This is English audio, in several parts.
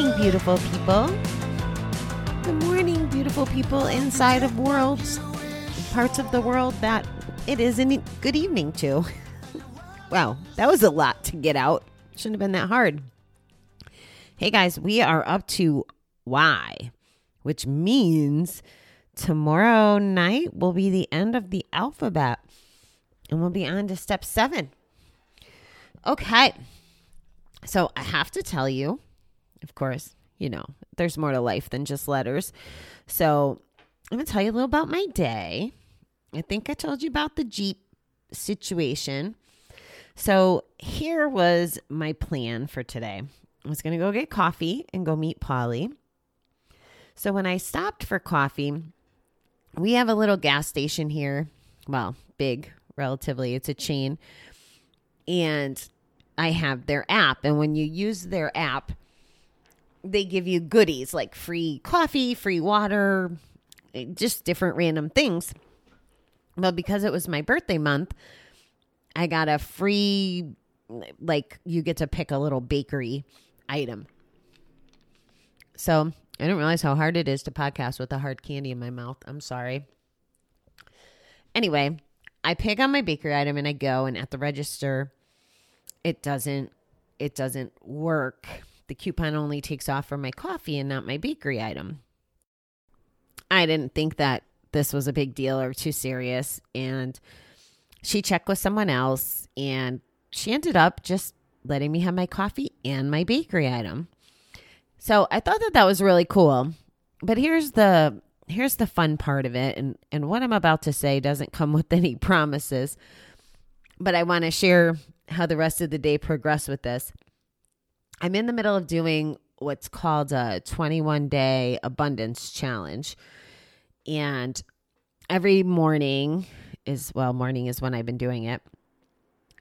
Hope beautiful people. Good morning, beautiful people inside of worlds, parts of the world that it isn't good evening to. wow, that was a lot to get out. Shouldn't have been that hard. Hey guys, we are up to Y, which means tomorrow night will be the end of the alphabet and we'll be on to step seven. Okay. So I have to tell you, of course, you know, there's more to life than just letters. So I'm going to tell you a little about my day. I think I told you about the Jeep situation. So here was my plan for today. I was going to go get coffee and go meet Polly. So when I stopped for coffee, we have a little gas station here. Well, big, relatively. It's a chain. And I have their app. And when you use their app, they give you goodies like free coffee, free water, eh, just different random things. Well, because it was my birthday month, I got a free, like, you get to pick a little bakery item. So I didn't realize how hard it is to podcast with a hard candy in my mouth. I'm sorry. Anyway, I pick on my bakery item and I go, and at the register, it doesn't it doesn't work. The coupon only takes off for my coffee and not my bakery item. I didn't think that this was a big deal or too serious and she checked with someone else and she ended up just letting me have my coffee and my bakery item. So I thought that that was really cool. But here's the here's the fun part of it and and what I'm about to say doesn't come with any promises. But I want to share how the rest of the day progressed with this. I'm in the middle of doing what's called a 21 day abundance challenge. And every morning is, well, morning is when I've been doing it.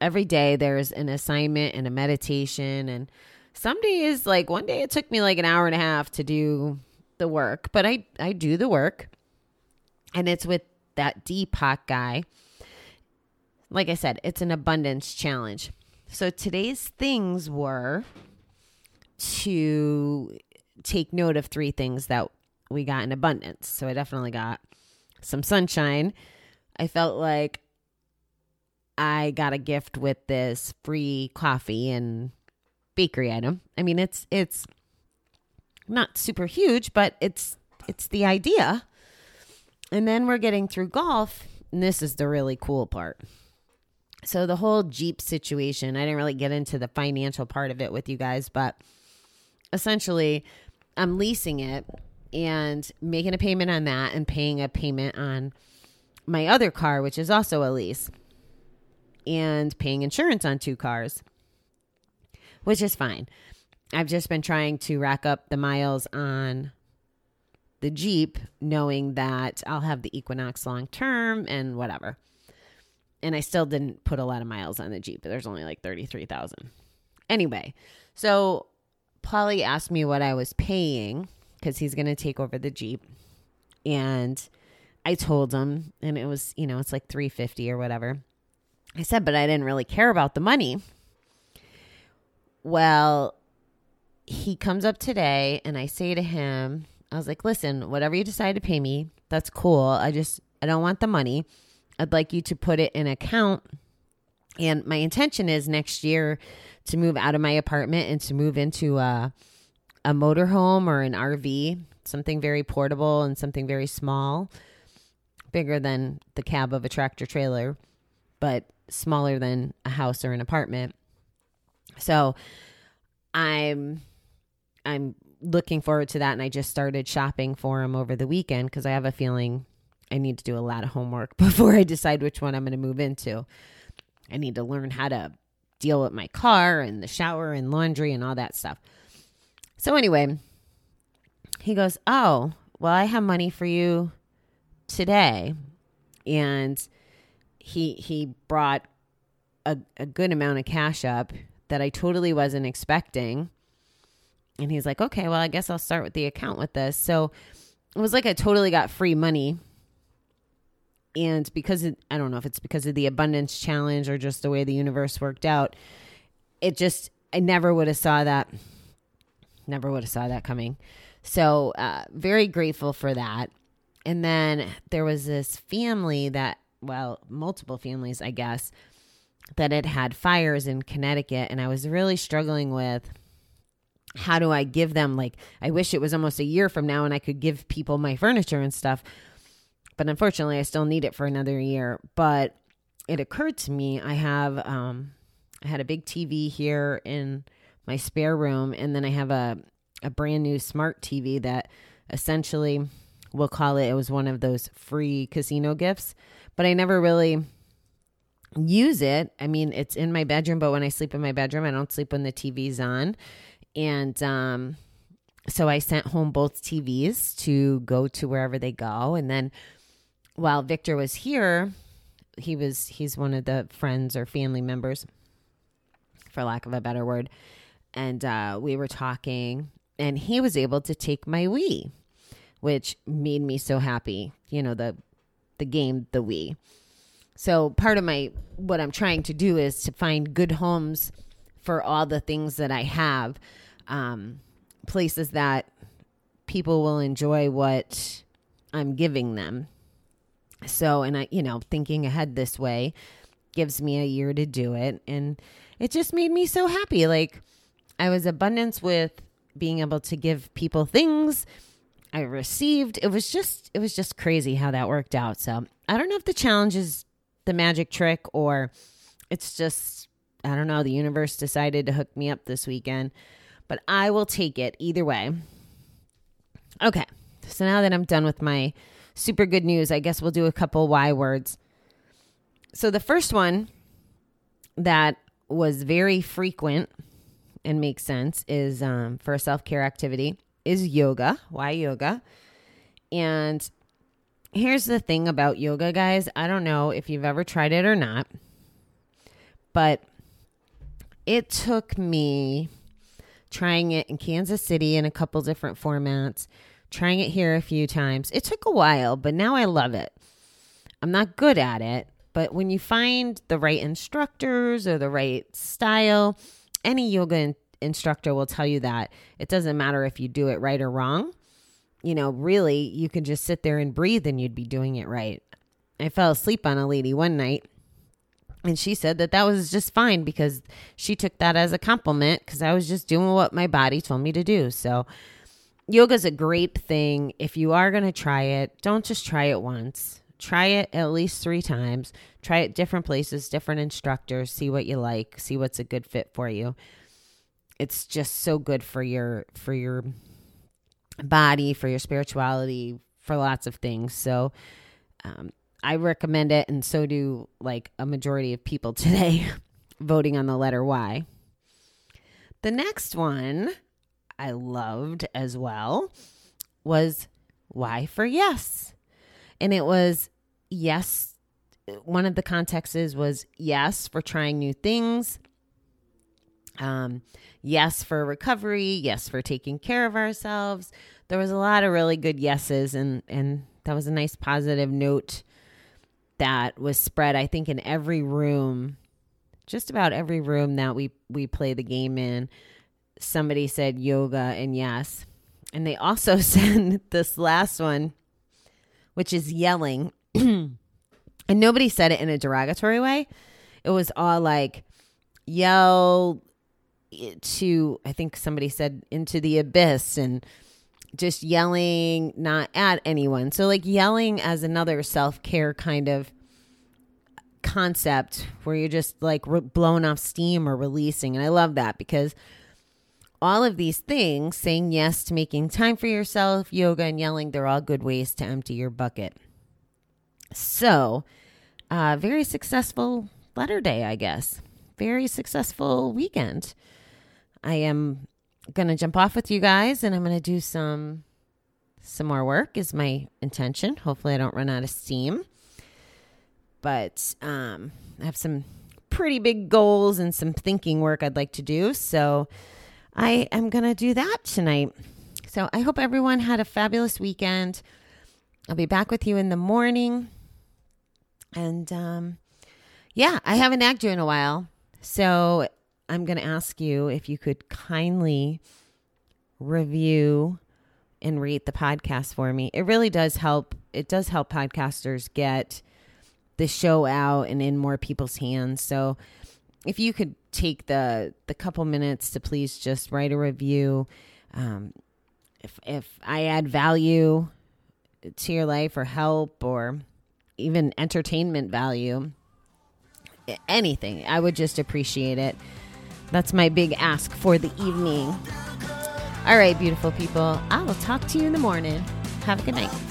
Every day there's an assignment and a meditation. And some days, like one day it took me like an hour and a half to do the work, but I, I do the work. And it's with that Deepak guy. Like I said, it's an abundance challenge. So today's things were to take note of three things that we got in abundance. So I definitely got some sunshine. I felt like I got a gift with this free coffee and bakery item. I mean, it's it's not super huge, but it's it's the idea. And then we're getting through golf, and this is the really cool part. So the whole Jeep situation, I didn't really get into the financial part of it with you guys, but essentially I'm leasing it and making a payment on that and paying a payment on my other car, which is also a lease, and paying insurance on two cars, which is fine. I've just been trying to rack up the miles on the Jeep, knowing that I'll have the Equinox long term and whatever. And I still didn't put a lot of miles on the Jeep. There's only like 33,000. Anyway, so Polly asked me what I was paying because he's going to take over the Jeep. And I told him, and it was, you know, it's like 350 or whatever. I said, but I didn't really care about the money. Well, he comes up today and I say to him, I was like, listen, whatever you decide to pay me, that's cool. I just, I don't want the money. I'd like you to put it in account. And my intention is next year to move out of my apartment and to move into a, a motorhome or an RV, something very portable and something very small, bigger than the cab of a tractor trailer, but smaller than a house or an apartment. So I'm I'm looking forward to that and I just started shopping for them over the weekend because I have a feeling I need to do a lot of homework before I decide which one I'm going to move into. I need to learn how to deal with my car and the shower and laundry and all that stuff. So, anyway, he goes, Oh, well, I have money for you today. And he he brought a, a good amount of cash up that I totally wasn't expecting. And he's like, okay, well, I guess I'll start with the account with this. So it was like I totally got free money. And because it, I don't know if it's because of the abundance challenge or just the way the universe worked out, it just, I never would have saw that. Never would have saw that coming. So uh, very grateful for that. And then there was this family that, well, multiple families, I guess, that had had fires in Connecticut. And I was really struggling with how do I give them, like, I wish it was almost a year from now and I could give people my furniture and stuff. But unfortunately, I still need it for another year. But it occurred to me I have, um, I had a big TV here in my spare room, and then I have a, a brand new smart TV that essentially we'll call it it was one of those free casino gifts but i never really use it. I mean it's in my bedroom but when i sleep in my bedroom i don't sleep when the tv's on. And um so i sent home both tvs to go to wherever they go. And then while victor was here he was he's one of the friends or family members for lack of a better word and uh, we were talking and he was able to take my Wii, which made me so happy. You know, the the game, the Wii. So part of my what I'm trying to do is to find good homes for all the things that I have, um, places that people will enjoy what I'm giving them. So, and I, you know, thinking ahead this way gives me a year to do it, and it just made me so happy. Like I was abundance with being able to give people things I received. It was just it was just crazy how that worked out. So I don't know if the challenge is the magic trick or it's just I don't know, the universe decided to hook me up this weekend. But I will take it either way. Okay. So now that I'm done with my super good news, I guess we'll do a couple Y words. So the first one that was very frequent and makes sense is um, for a self care activity is yoga. Why yoga? And here's the thing about yoga, guys. I don't know if you've ever tried it or not, but it took me trying it in Kansas City in a couple different formats, trying it here a few times. It took a while, but now I love it. I'm not good at it, but when you find the right instructors or the right style, any yoga in- instructor will tell you that it doesn't matter if you do it right or wrong. You know, really, you can just sit there and breathe and you'd be doing it right. I fell asleep on a lady one night and she said that that was just fine because she took that as a compliment because I was just doing what my body told me to do. So, yoga's a great thing. If you are going to try it, don't just try it once. Try it at least three times. Try it different places, different instructors, see what you like, see what's a good fit for you. It's just so good for your for your body, for your spirituality, for lots of things. So um, I recommend it, and so do like a majority of people today voting on the letter Y. The next one I loved as well was Y for yes. And it was yes. One of the contexts was yes for trying new things. Um, yes for recovery. Yes for taking care of ourselves. There was a lot of really good yeses, and and that was a nice positive note that was spread. I think in every room, just about every room that we we play the game in, somebody said yoga and yes, and they also said this last one which is yelling. and nobody said it in a derogatory way. It was all like yell to I think somebody said into the abyss and just yelling not at anyone. So like yelling as another self-care kind of concept where you're just like re- blowing off steam or releasing and I love that because all of these things, saying yes to making time for yourself, yoga, and yelling, they're all good ways to empty your bucket. So, uh, very successful letter day, I guess. Very successful weekend. I am going to jump off with you guys and I'm going to do some some more work is my intention. Hopefully I don't run out of steam. But um I have some pretty big goals and some thinking work I'd like to do. So I am going to do that tonight. So I hope everyone had a fabulous weekend. I'll be back with you in the morning. And um, yeah, I haven't nagged you in a while. So I'm going to ask you if you could kindly review and rate the podcast for me. It really does help. It does help podcasters get the show out and in more people's hands. So if you could take the the couple minutes to please just write a review. Um, if if I add value to your life or help or even entertainment value, anything, I would just appreciate it. That's my big ask for the evening. All right, beautiful people. I will talk to you in the morning. Have a good night.